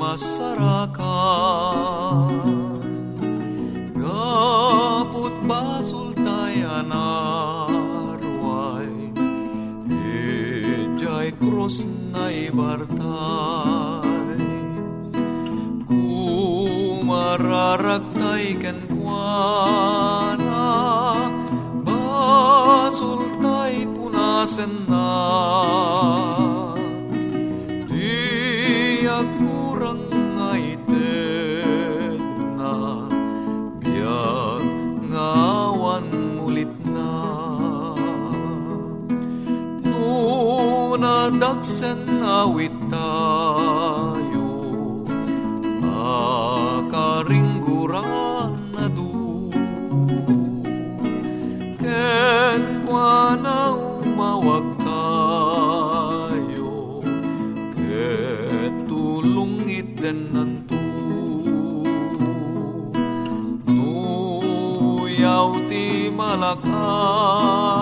masarakan gaput basul tayo narway ijay krus na ibartay kumararagtay ken kuana basul tay punasen na awit tayo Akaringguran na du. Ken kwa na umawag tayo Ket tulong iten nantu Nuyaw ti malakaman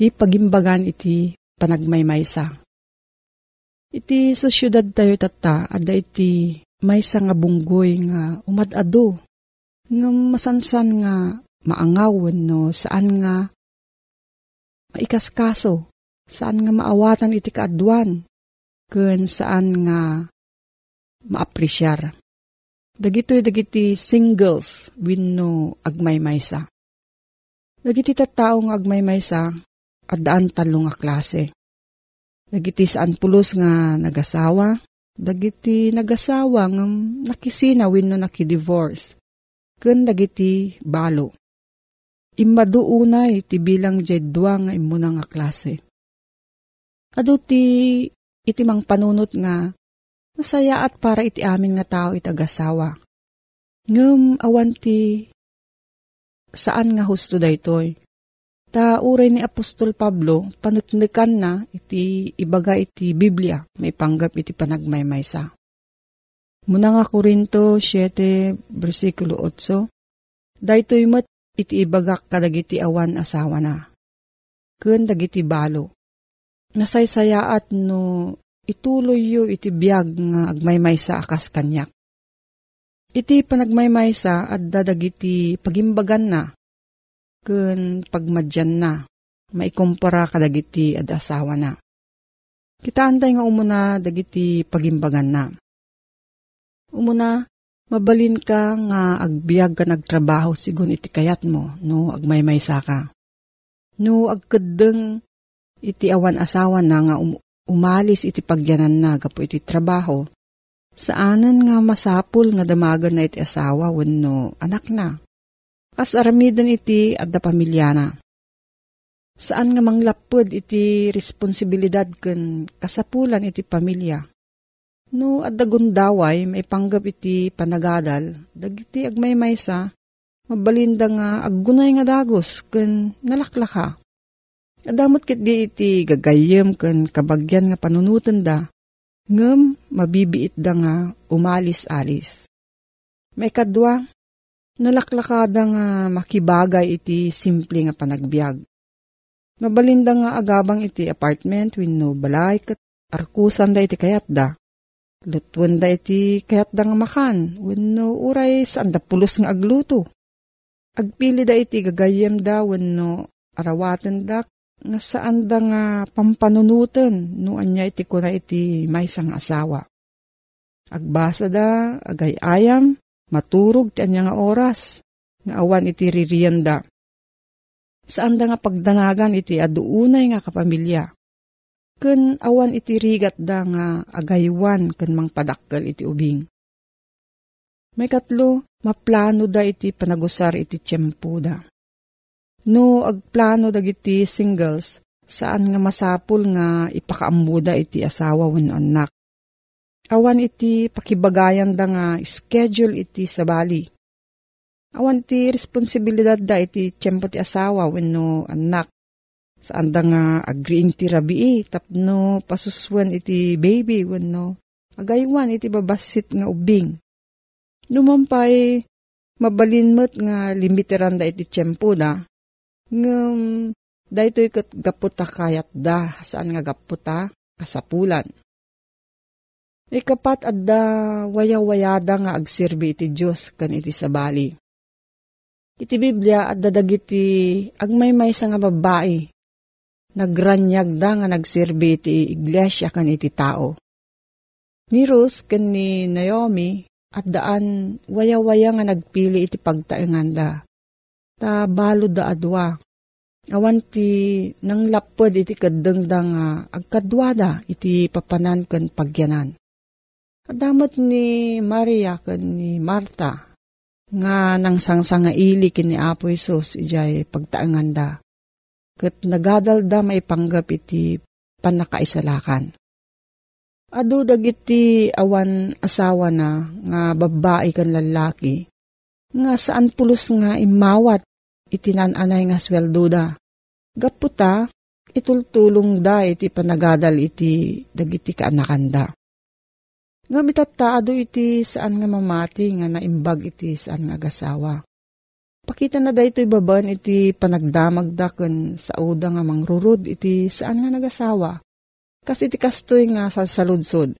Ti pagimbagan iti panagmaymaysa. Iti sa syudad tayo tata, ada iti maysa nga bunggoy nga umadado. Nga masansan nga maangawan no saan nga maikaskaso, saan nga maawatan iti kaadwan, kun saan nga maapresyar. Dagitoy dagiti singles wenno agmaymaysa. Dagiti tattao nga agmaymaysa at daan talo nga klase. Dagiti saan pulos nga nagasawa, dagiti nagasawa nga nakisina wenno nakidivorce. Ken dagiti balo. Immadu unay ti bilang jedwa nga imuna nga klase. Ado ti iti mang panunot nga nasaya at para iti amin nga tao itagasawa. Ngem awan ti saan nga husto daytoy Ta uray ni Apostol Pablo, panutnikan na iti ibaga iti Biblia, may panggap iti panagmaymaysa. Muna nga Korinto 7, versikulo 8, Daytoy mat iti ibagak kadagiti awan asawa na. Kun dagiti balo. Nasaysayaat no ituloy yo iti biyag nga agmaymaysa akas kanyak. Iti panagmaymaysa at dadagiti pagimbagan na ken pagmadyan na, maikumpara kadagiti ad asawa na. Kita antay nga umuna dagiti pagimbagan na. Umuna, mabalin ka nga agbiag ka nagtrabaho sigun iti kayat mo, no agmaymaysa ka. No agkadeng iti awan asawa na nga um, umalis iti pagyanan na gapo iti trabaho, saanan nga masapul nga damagan na iti asawa wenno anak na. Kas aramidan iti at da pamilyana. Saan nga manglapod iti responsibilidad ken kasapulan iti pamilya. No at dagundaway may panggap iti panagadal, dagiti agmaymaysa, mabalinda nga aggunay nga dagos ken nalaklaka. Adamot kit di iti gagayem ken kabagyan nga panunutan da, ngem mabibiit da nga umalis-alis. May kadwa, nalaklakada nga makibagay iti simple nga panagbiag. Mabalinda nga agabang iti apartment no balay kat arkusan da iti kayat da. Lutwan da iti kayat da nga makan no uray saan da pulos nga agluto. Agpili da iti gagayem da no arawatan da nga saan da nga pampanunutan no anya iti kuna iti may sang asawa. Agbasa da, agay ayam, Maturog ti anya nga oras, nga awan iti ririyanda. Saan da nga pagdanagan iti aduunay nga kapamilya. Ken awan iti rigat da nga agaywan ken mang padakkel iti ubing. May katlo, maplano da iti panagusar iti tiyempo da. No agplano dagiti singles, saan nga masapul nga ipakaambuda iti asawa wen anak Awan iti pakibagayan da nga schedule iti sa bali. Awan iti responsibilidad da iti tiyempo ti asawa wenno anak. Saan da nga agreeing ti rabii tapno pasuswan iti baby wenno agaywan iti babasit nga ubing. Numampay mabalinmet nga limiteran da iti tiyempo da. Ngam daytoy kat gaputa kayat da saan nga gaputa kasapulan. Ikapat adda waya-wayada nga agsirbi iti Diyos kan iti sabali. Iti Biblia adda dagiti agmay-may sa nga babae. Nagranyag da nga nagsirbi iti iglesia kan iti tao. Ni Ruth kan ni Naomi at daan waya-waya nga nagpili iti pagtaengan da. Ta balo da adwa. Awan ti nang lapod iti kadengda nga agkadwada iti papanan kan pagyanan. Adamot ni Maria ken ni Marta nga nang sangsanga ili kini Apo Isus ijay pagtaangan da. Kat nagadal da may panggap iti panakaisalakan. Adu dagiti awan asawa na nga babae kan lalaki nga saan pulos nga imawat itinananay nga sweldo da. Gaputa, itultulong da iti panagadal iti dagiti kaanakanda. Nga mitataado iti saan nga mamati nga naimbag iti saan nga agasawa. Pakita na da ito ibaban iti panagdamag dakon sa uda nga mangrurud iti saan nga nagasawa. Kasi iti kastoy nga sa saludsod.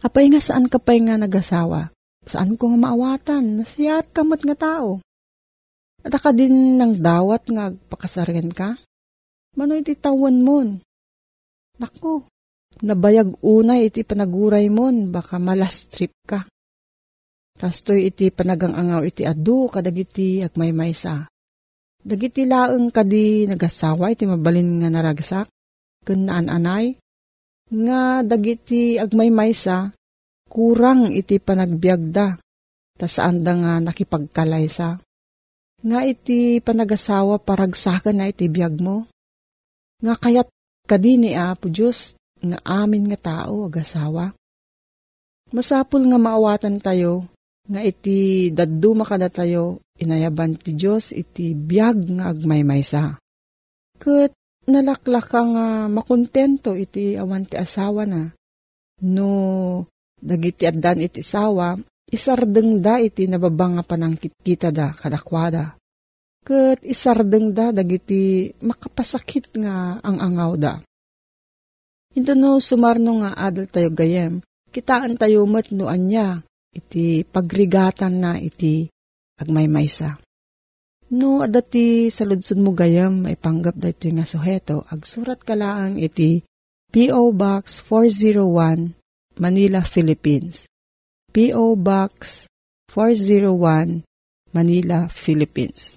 Apay nga saan kapay nga nagasawa? Saan ko nga maawatan? Nasiyat kamot nga tao. At ka din ng dawat nga pakasaryan ka? Mano iti tawan mon? Naku, Nabayag unay iti panaguray mon, baka malastrip ka. Kastoy iti panagang angaw iti adu kadagiti agmaymaysa. Dagiti laeng kadi nagasawa iti mabalin nga naragsak, kun naan anay, nga dagiti agmaymaysa, kurang iti panagbiagda, ta saan da nga nakipagkalaysa. Nga iti panagasawa paragsakan na iti biag mo. Nga kayat kadini Apo Diyos, nga amin nga tao agasawa. Masapul nga maawatan tayo, nga iti daddu makada tayo, inayaban ti Diyos iti biyag nga agmaymaysa. Kat nalaklaka nga makontento iti awan ti asawa na. No dagiti addan iti asawa, isardeng da iti nababanga panangkit kita da kadakwada. Kat isardeng da dagiti makapasakit nga ang angaw da. Ito no sumarno nga adal tayo gayem, kitaan tayo mat no anya, iti pagrigatan na iti agmaymaysa. No, adati sa ludsud mo gayam, may panggap da ito nga suheto, agsurat ka lang iti P.O. Box 401, Manila, Philippines. P.O. Box 401, Manila, Philippines.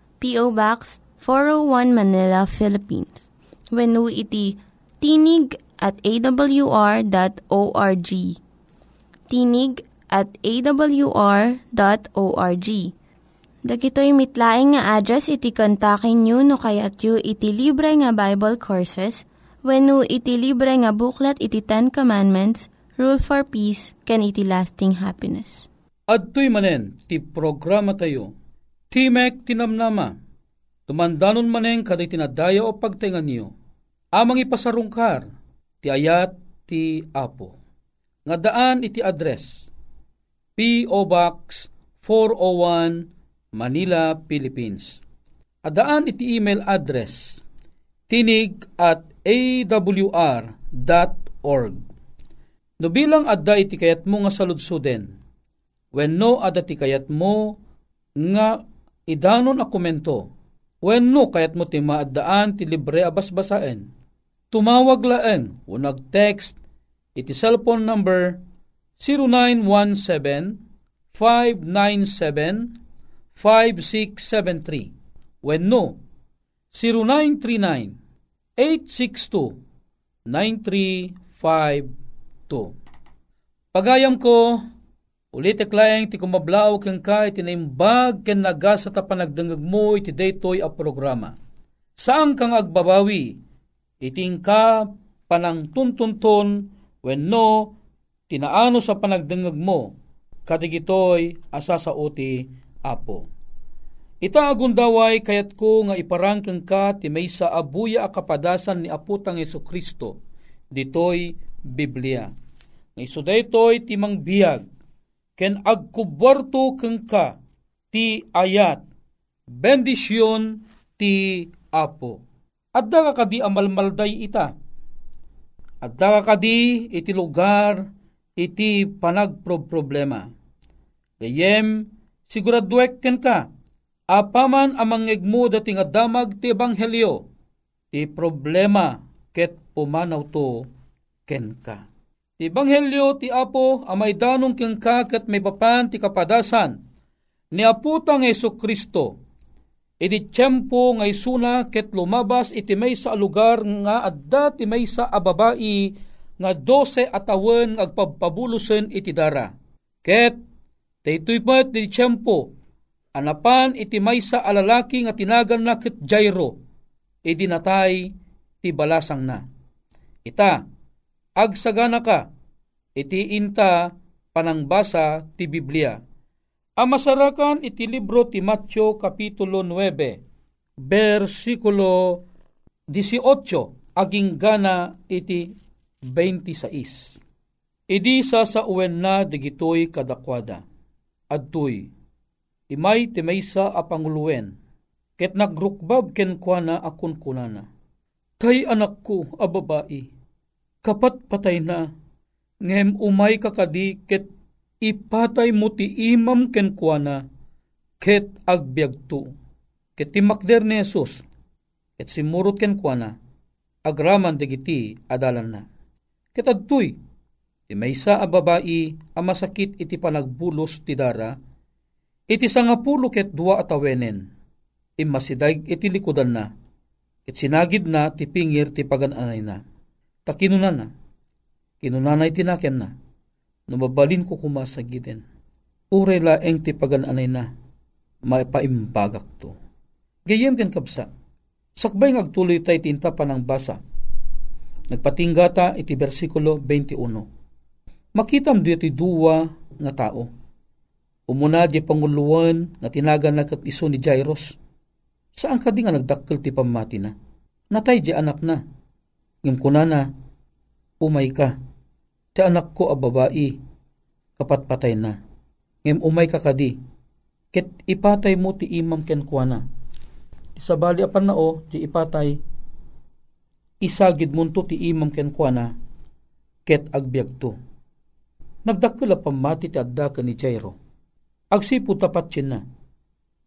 P.O. Box 401 Manila, Philippines. When iti tinig at awr.org. Tinig at awr.org. Dagitoy mitlaing nga address iti kontakin nyo no kayat yu iti libre nga Bible Courses when no iti libre nga buklat iti Ten Commandments, Rule for Peace, can iti lasting happiness. Adtoy manen ti programa tayo Timek tinamnama, tumandanon maneng kaday tinadaya o pagtingan niyo, amang ipasarungkar, ti ayat ti apo. Nga daan iti address, P.O. Box 401, Manila, Philippines. Adaan iti email address, tinig at awr.org. No bilang adda iti kayat mo nga saludsuden, when no adda ti kayat mo nga idanon a komento, wenno kayat mo ti maaddaan ti libre abasbasaen. Tumawag laeng o nag-text iti cellphone number 0917-597-5673. Wenno 0939-862-9352. Pagayam ko, Ulit eklayang ti kumablaw ken ka iti naimbag ken naga sa tapanagdengeg mo iti daytoy a programa. Saan kang agbabawi? Iting ka panang tuntunton wenno tinaano sa panagdengeg mo kadigitoy asa sa uti apo. Ita agundaway kayat ko nga iparangkeng ka ti may sa abuya a kapadasan ni Aputang Yeso Kristo ditoy Biblia. Nga iso daytoy timang biyag ken agkuborto keng ka ti ayat, bendisyon ti apo. Adda ka kadi amalmalday ita. Adda ka kadi iti lugar iti panagproblema. Gayem, siguraduek ken ka, apaman amangeg mo dating adamag ti ebanghelyo, ti problema ket pumanaw to ken ka. Ti Ebanghelyo ti Apo amay danong keng kakat may papan ti kapadasan ni Aputang Yeso Kristo. Iti tiyempo ngay suna ket lumabas iti may sa lugar nga adda ti may sa ababai nga dose atawen agpabpabulusen iti dara. Ket daytoy met ti tiyempo anapan iti may sa alalaki nga tinagan na ket Jairo iti natay ti balasang na. Ita, agsagana ka, iti inta panangbasa ti Biblia. Amasarakan iti libro ti Matyo Kapitulo 9, versikulo 18, aging gana iti 26. Idi sa sa uwen na digitoy kadakwada. Adtoy, imay ti maysa a panguluwen, ket nagrukbab ken kuana akon kunana. Tay anak ko, a kapat patay na, ngem umay kakadi ket ipatay mo ti imam ken kuana, ket agbyag to. Ket ti makder ni Jesus, ket simurot ken kuana, agraman digiti adalan na. Ket adtoy, ti maysa a babae a iti panagbulos ti dara, iti sangapulo ket dua atawenen, imasidag iti likudan na, ket sinagid na ti pingir ti pagananay na. Ta kinunan na, kinunanay tinakem na, numabalin ko kumasagiden. Uray laeng ti pagananay na, maipaimbagak to. Gayem ken kapsa, sakbay ngagtuloy tay tinta panang basa. Nagpatinggata iti bersikulo 21. Makitam di iti duwa nga tao. Umuna di panguluan nga tinagan na iso ni Jairus. Saan ka di nga nagdakkel ti pamati na? Natay di anak na. Ngim kunana, umay ka. Ti anak ko a babae, kapat patay na. Ngim umay ka kadi, ket ipatay mo ti imam ken kuana. Isabali apan na o, ti ipatay, isagid munto ti imam ken kuana, ket agbyag to. Nagdakkel pamati ti adda ni Jairo. Agsipo tapat na.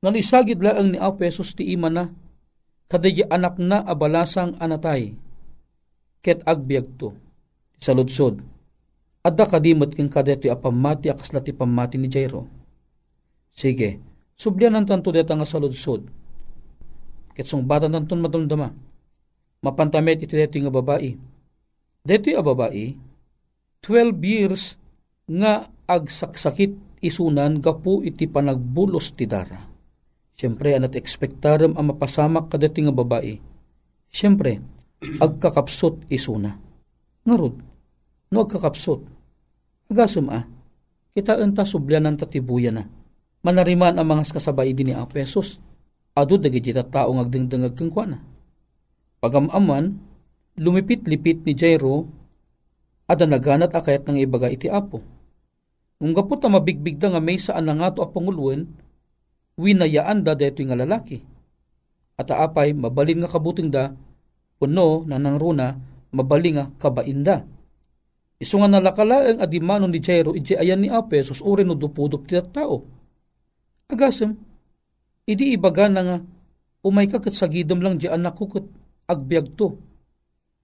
Ngan isagid laang ni Apesos ti ima na, kadaya anak na abalasang anatay, ket agbyag to. Sa ludsod, adda kadimot king kadeti a pamati akasla ti pamati ni Jairo Sige, sublian ng tanto deta nga saludsod. Ketsong bata tanton madamdama. Mapantamet iti deti nga babae. Deti a babae, 12 years nga agsaksakit isunan gapu iti panagbulos ti dara. Siyempre, anat ekspektarem ang mapasamak kadeti nga babae. Siyempre, agkakapsot isuna. Ngarod, no agkakapsot. Agasum ah, kita enta sublanan tatibuya na manariman ang mga kasabay din ni Apesos. Ado dagiti tao ngagdengdengag keng kwa na. Pagamaman, lumipit-lipit ni Jairo at naganat akayat ng ibaga iti apo. Nung gapot na mabigbig nga may saan na nga to apanguluan, winayaan da deto nga lalaki. At aapay, mabalin nga kabuting da, puno na nang runa, mabalin nga kabainda. Iso nga nalakalaang adimano ni Jairo, iti ayan ni Apesos, ure no dupudup ti tao Agasem, idi ibaga na nga, umay ka kat sagidam lang di anak ko kat agbyag to.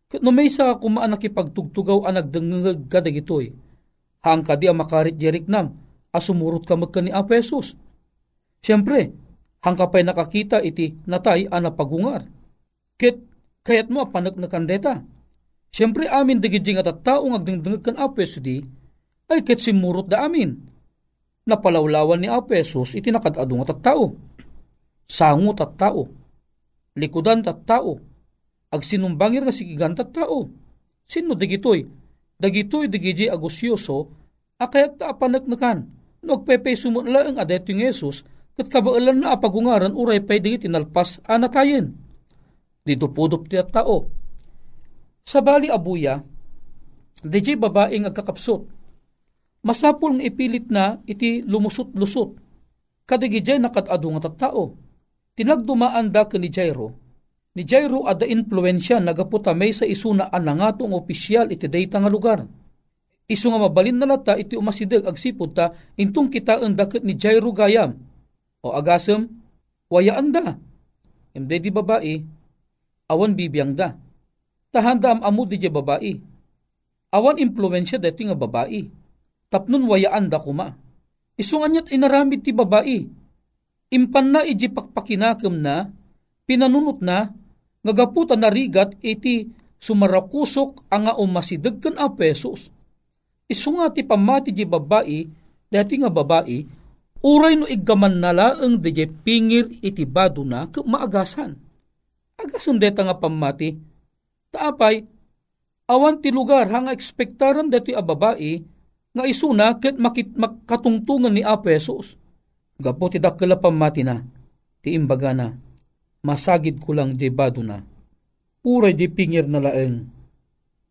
Kat no may sa kumaan nakipagtugtugaw anag dengengag gadag itoy. Hang ka di ang makarit jerik nam, asumurot ka magka ni Apesos. Siyempre, hang ka pa'y nakakita iti natay ana pagungar. Kayat mo apanag na kandeta. Siyempre amin digidjing at taong agdengdengag kan Apesos di, ay ket simurot da amin napalawlawan ni Apesos iti nakadadong at tao. Sangot at tao. Likudan at tao. Agsinumbangir nga sigigan at tao. Sino digitoy? Dagitoy digiji agusyoso akayat ta apanagnakan. No agpepay sumunla ang adet yung Yesus kat kabaalan na apagungaran uray pay digit inalpas anatayin. Dito pudop ti tao. Sa bali abuya, DJ babaeng agkakapsot Masapul nga ipilit na iti lumusot-lusot. Kadigijay nakadado nga tattao. Tinagdumaan da ni Jairo. Ni Jairo ada influensya nagaputa may sa isuna anangatong opisyal iti dayta nga lugar. Isu nga mabalin na lata iti umasidag agsipod ta intong kita ang dakit ni Jairo gayam. O agasem, wayaan da. Imde babae, awan bibiyang da. Tahanda am amud di babae. Awan impluensya dati nga babae tapnon wayaan da kuma. Isungan niya't inaramid ti babae. Impan na iji pakpakinakam na, pinanunot na, ngagaputa na rigat iti sumarakusok ang nga umasidag kan a pesos. Isunga ti pamati di babae, dati nga babae, uray no iggaman na laang di pingir iti bado na maagasan. Agasan deta nga pamati, taapay, awan ti lugar hanga ekspektaran dati a nga isuna ket makit makatungtungan ni Apesos. Gapo ti dakkel pamati na, ti imbaga na, masagid ko lang di bado na, uray di pingir na laeng,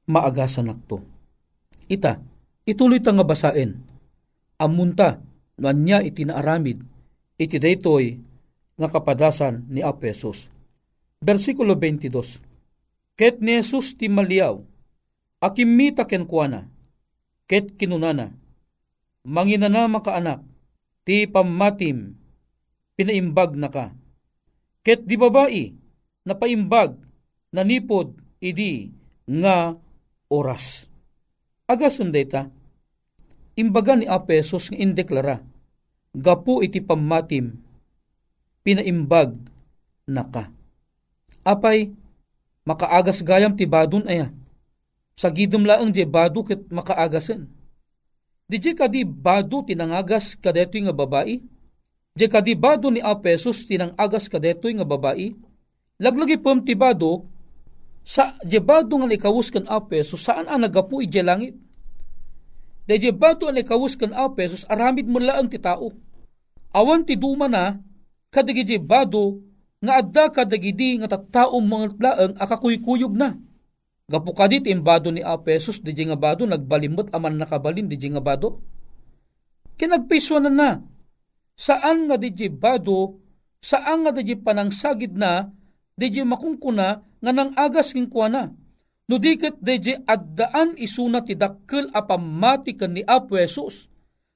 maagasan nakto. Ita, ituloy ta nga basain, amunta, niya iti naaramid, iti daytoy, nga kapadasan ni Apesos. Versikulo 22. Ket ni Jesus ti maliaw, akimita ken kuana, ket kinunana, manginana makaanak, ti pamatim, pinaimbag na ka. Ket di babae, napaimbag, nanipod, idi, nga oras. Agasun data, imbaga ni Apesos nga indeklara, gapu iti pamatim, pinaimbag na ka. Apay, makaagas gayam ti badun aya. Sa gidom laang di badu ket makaagasen. Di di kadi badu tinangagas kadetoy nga babae. Di kadi badu ni Apesos tinangagas kadetoy nga babae. Laglagi pom ti badu sa di badu nga ikawus kan Apesos saan ang nagapu ije langit. Di di badu ang ikawus kan Apesos aramid mo laang ti tao. Awan ti duma na kadagidi badu nga adda kadagidi nga tattaong mga laeng akakuykuyog na. Gapu kadit imbado ni Apesos di nga bado nagbalimot aman nakabalin di nga bado. Kinagpiswanan na. Saan nga di bado, saan nga di panangsagid na, di makungkuna nga nang agas king na. No diket di addaan isuna ti dakkel apamati ken ni Apesos.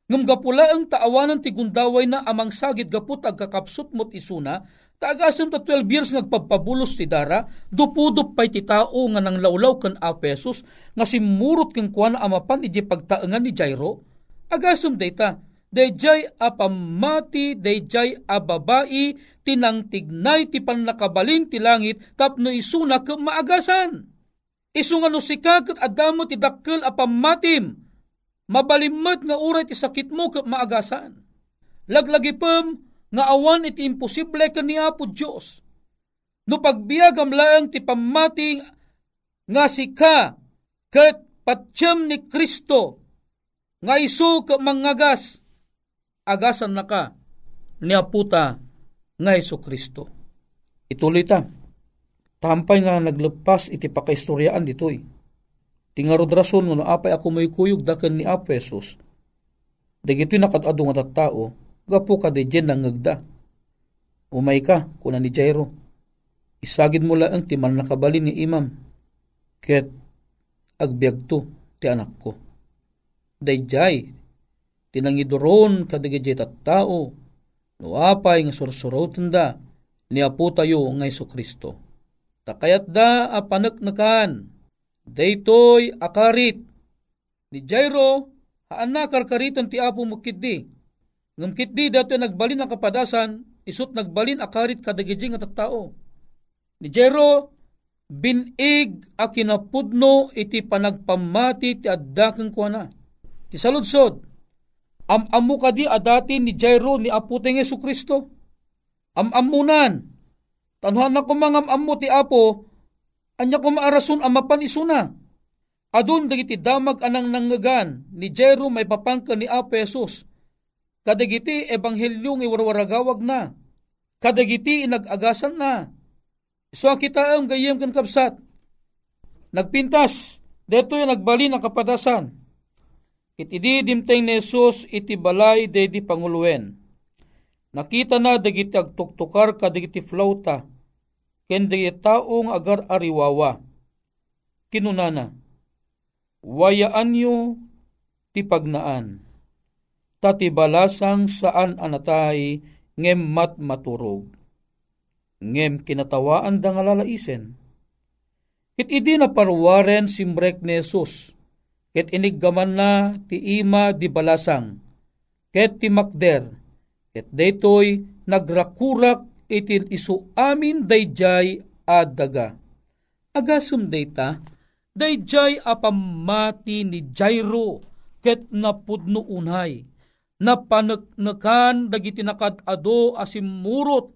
Ngam gapula ang taawanan ti gundaway na amang sagid gaput agkakapsut mot isuna, Tagasam ta 12 years nagpagpabulos ti Dara, dupudup pa'y ti tao nga nang lawlaw kan apesos, nga simurot kang kuwan amapan iji pagtaengan ni Jairo. Agasam data, dayjay apamati, dayjay ababai, tinangtignay ti panlakabalin ti langit, tapno isuna ke maagasan. Isu nga no sikakat adamo ti dakkel apamatim, mabalimmat nga uray ti sakit mo ke maagasan. Laglagi pem, nga awan iti imposible kaniya po Diyos. No pagbiag amlaang ti pamati nga si ka ket patsyam ni Kristo nga isu ka mangagas agasan na ka ni aputa nga Iso Kristo. Ituloy ta. Tampay nga naglepas iti pakaistoryaan ditoy. Tingarod rason nga apay ako may kuyog daken ni Apesos. Dagito'y nakadado nga tattao, gapo ka di dyan nangagda. Umay ka, kuna ni Jairo. Isagid mo lang ti nakabali ni imam. Ket agbiag to ti anak ko. Dayjay, tinangidoron kadigajay at tao, nuapay nga sursurotan da, ni apo tayo nga Iso Kristo. Takayat da apanaknakan, daytoy akarit, ni Jairo, haan na karkaritan ti apo mukiddi, Ngumkit di dato nagbalin ang kapadasan, isut nagbalin akarit kadagijing at tao. Ni Jero, binig a kinapudno iti panagpamati ti addakeng kuana. Ti saludsod, amamu kadi adati ni Jairo ni Aputeng Yesu Kristo. Amamunan, tanuhan na mga amamu ti Apo, anya ko maarason amapan isuna. Adun dagiti damag anang nangagan ni Jairo may papangka ni Apo Jesus kadagiti ebanghelyo nga warwaragawag na, kadagiti inagagasan na. So kita ang gayem kan kapsat, nagpintas, deto yung nagbalin ang kapadasan. Itidi dimteng ni Jesus iti balay dedi panguluwen. Nakita na dagiti agtuktukar kadagiti flauta, ken taong agar ariwawa. Kinunana, wayaan nyo ti pagnaan tati balasang saan anatay ngem mat maturog. Ngem kinatawaan da nga lalaisen. Kit idi na parwaren simbrek ni Jesus, ket iniggaman na ti ima di balasang, ket ti makder, ket daytoy nagrakurak itin isu amin dayjay adaga. Agasum dayta, dayjay apamati ni Jairo, ket napudno unay, na panagnakan dagiti nakadado asimurot.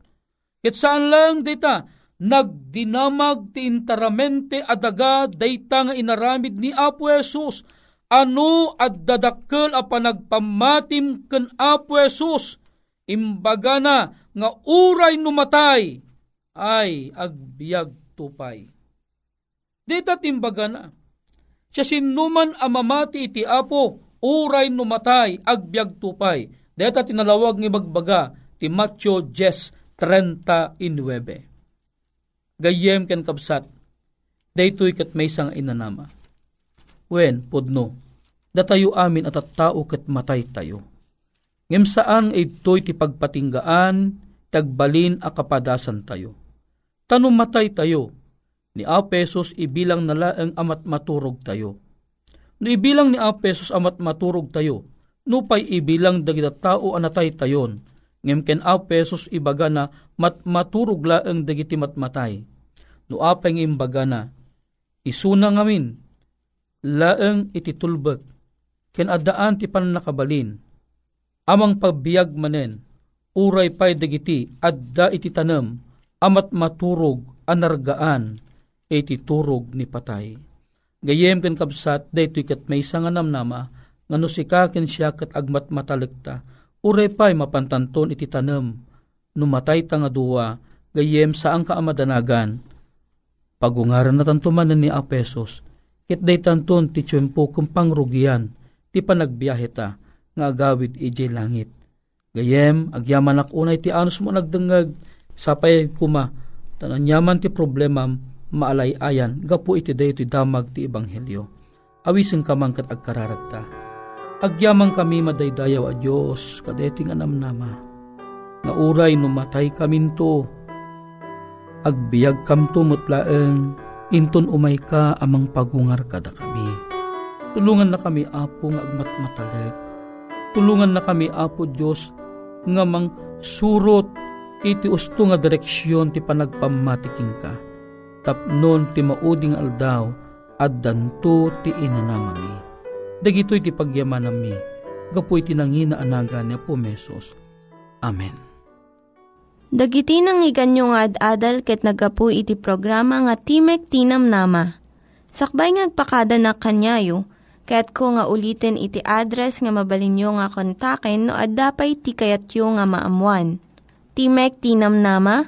Ket saan lang dita, nagdinamag ti interamente adaga dayta nga inaramid ni Apo Jesus. Ano at dadakkel a panagpamatim ken Apo Jesus. Imbaga na nga uray numatay ay agbiag tupay. Dita timbaga na. Siya sinuman amamati iti Apo uray numatay agbyag tupay. Deta tinalawag ni magbaga ti Matthew 10, 39. Gayem ken kapsat, daytoy kat may sang inanama. Wen, podno, datayo amin at at tao kat matay tayo. Ngem saan ito'y ti pagpatinggaan, tagbalin a kapadasan tayo. Tanong matay tayo, ni Apesos ibilang nala ang amat maturog tayo. No ibilang ni Apesos amat maturog tayo, no pay ibilang dagita tao anatay tayon, ngem ken Apesos ibaga na mat maturog laeng dagiti matmatay. No apeng imbaga na, isuna ngamin, laeng ititulbek, ken adaan ti panakabalin, amang pagbiag manen, uray pay dagiti, adda iti tanam, amat maturog, anargaan, iti turog ni patay. Gayem ken kabsat, daytoy kat may nga namnama, nga no sikaken siya kat agmat matalekta, uray pay mapantanton iti tanam, numatay ta nga duwa, gayem saang kaamadanagan, Pagungaran na tantuman ni Apesos, kit day tanton ti tiyempo kung pangrugian, ti panagbiyahe ta, nga agawid ije langit. Gayem, agyaman ak unay ti anos mo nagdengag, sapay kuma, tananyaman ti problema, maalay ayan, gapu iti day ti damag ti ebanghelyo. Awisin kamang kat agkararagta. Agyaman kami madaydayaw a Diyos, kadeting anam nama. Nga uray numatay kaminto, agbiag kam tumutlaeng, inton umay ka amang pagungar kada kami. Tulungan na kami, Apo, nga agmatmatalag. Tulungan na kami, Apo Diyos, nga mang surot iti usto nga direksyon ti panagpamatiking ka. Tapnon ti mauding aldaw, at danto ti inanamami. Dagito'y ti pagyaman nami, gapoy tinangina anaga niya po mesos. Amen. Dagiti nang iganyo nga ad-adal ket nagapu iti programa nga Timek Tinam Nama. Sakbay ngagpakada na kanyayo, ket ko nga ulitin iti address nga mabalinyo nga kontaken no ad-dapay tikayatyo nga maamuan. Timek Tinam Nama,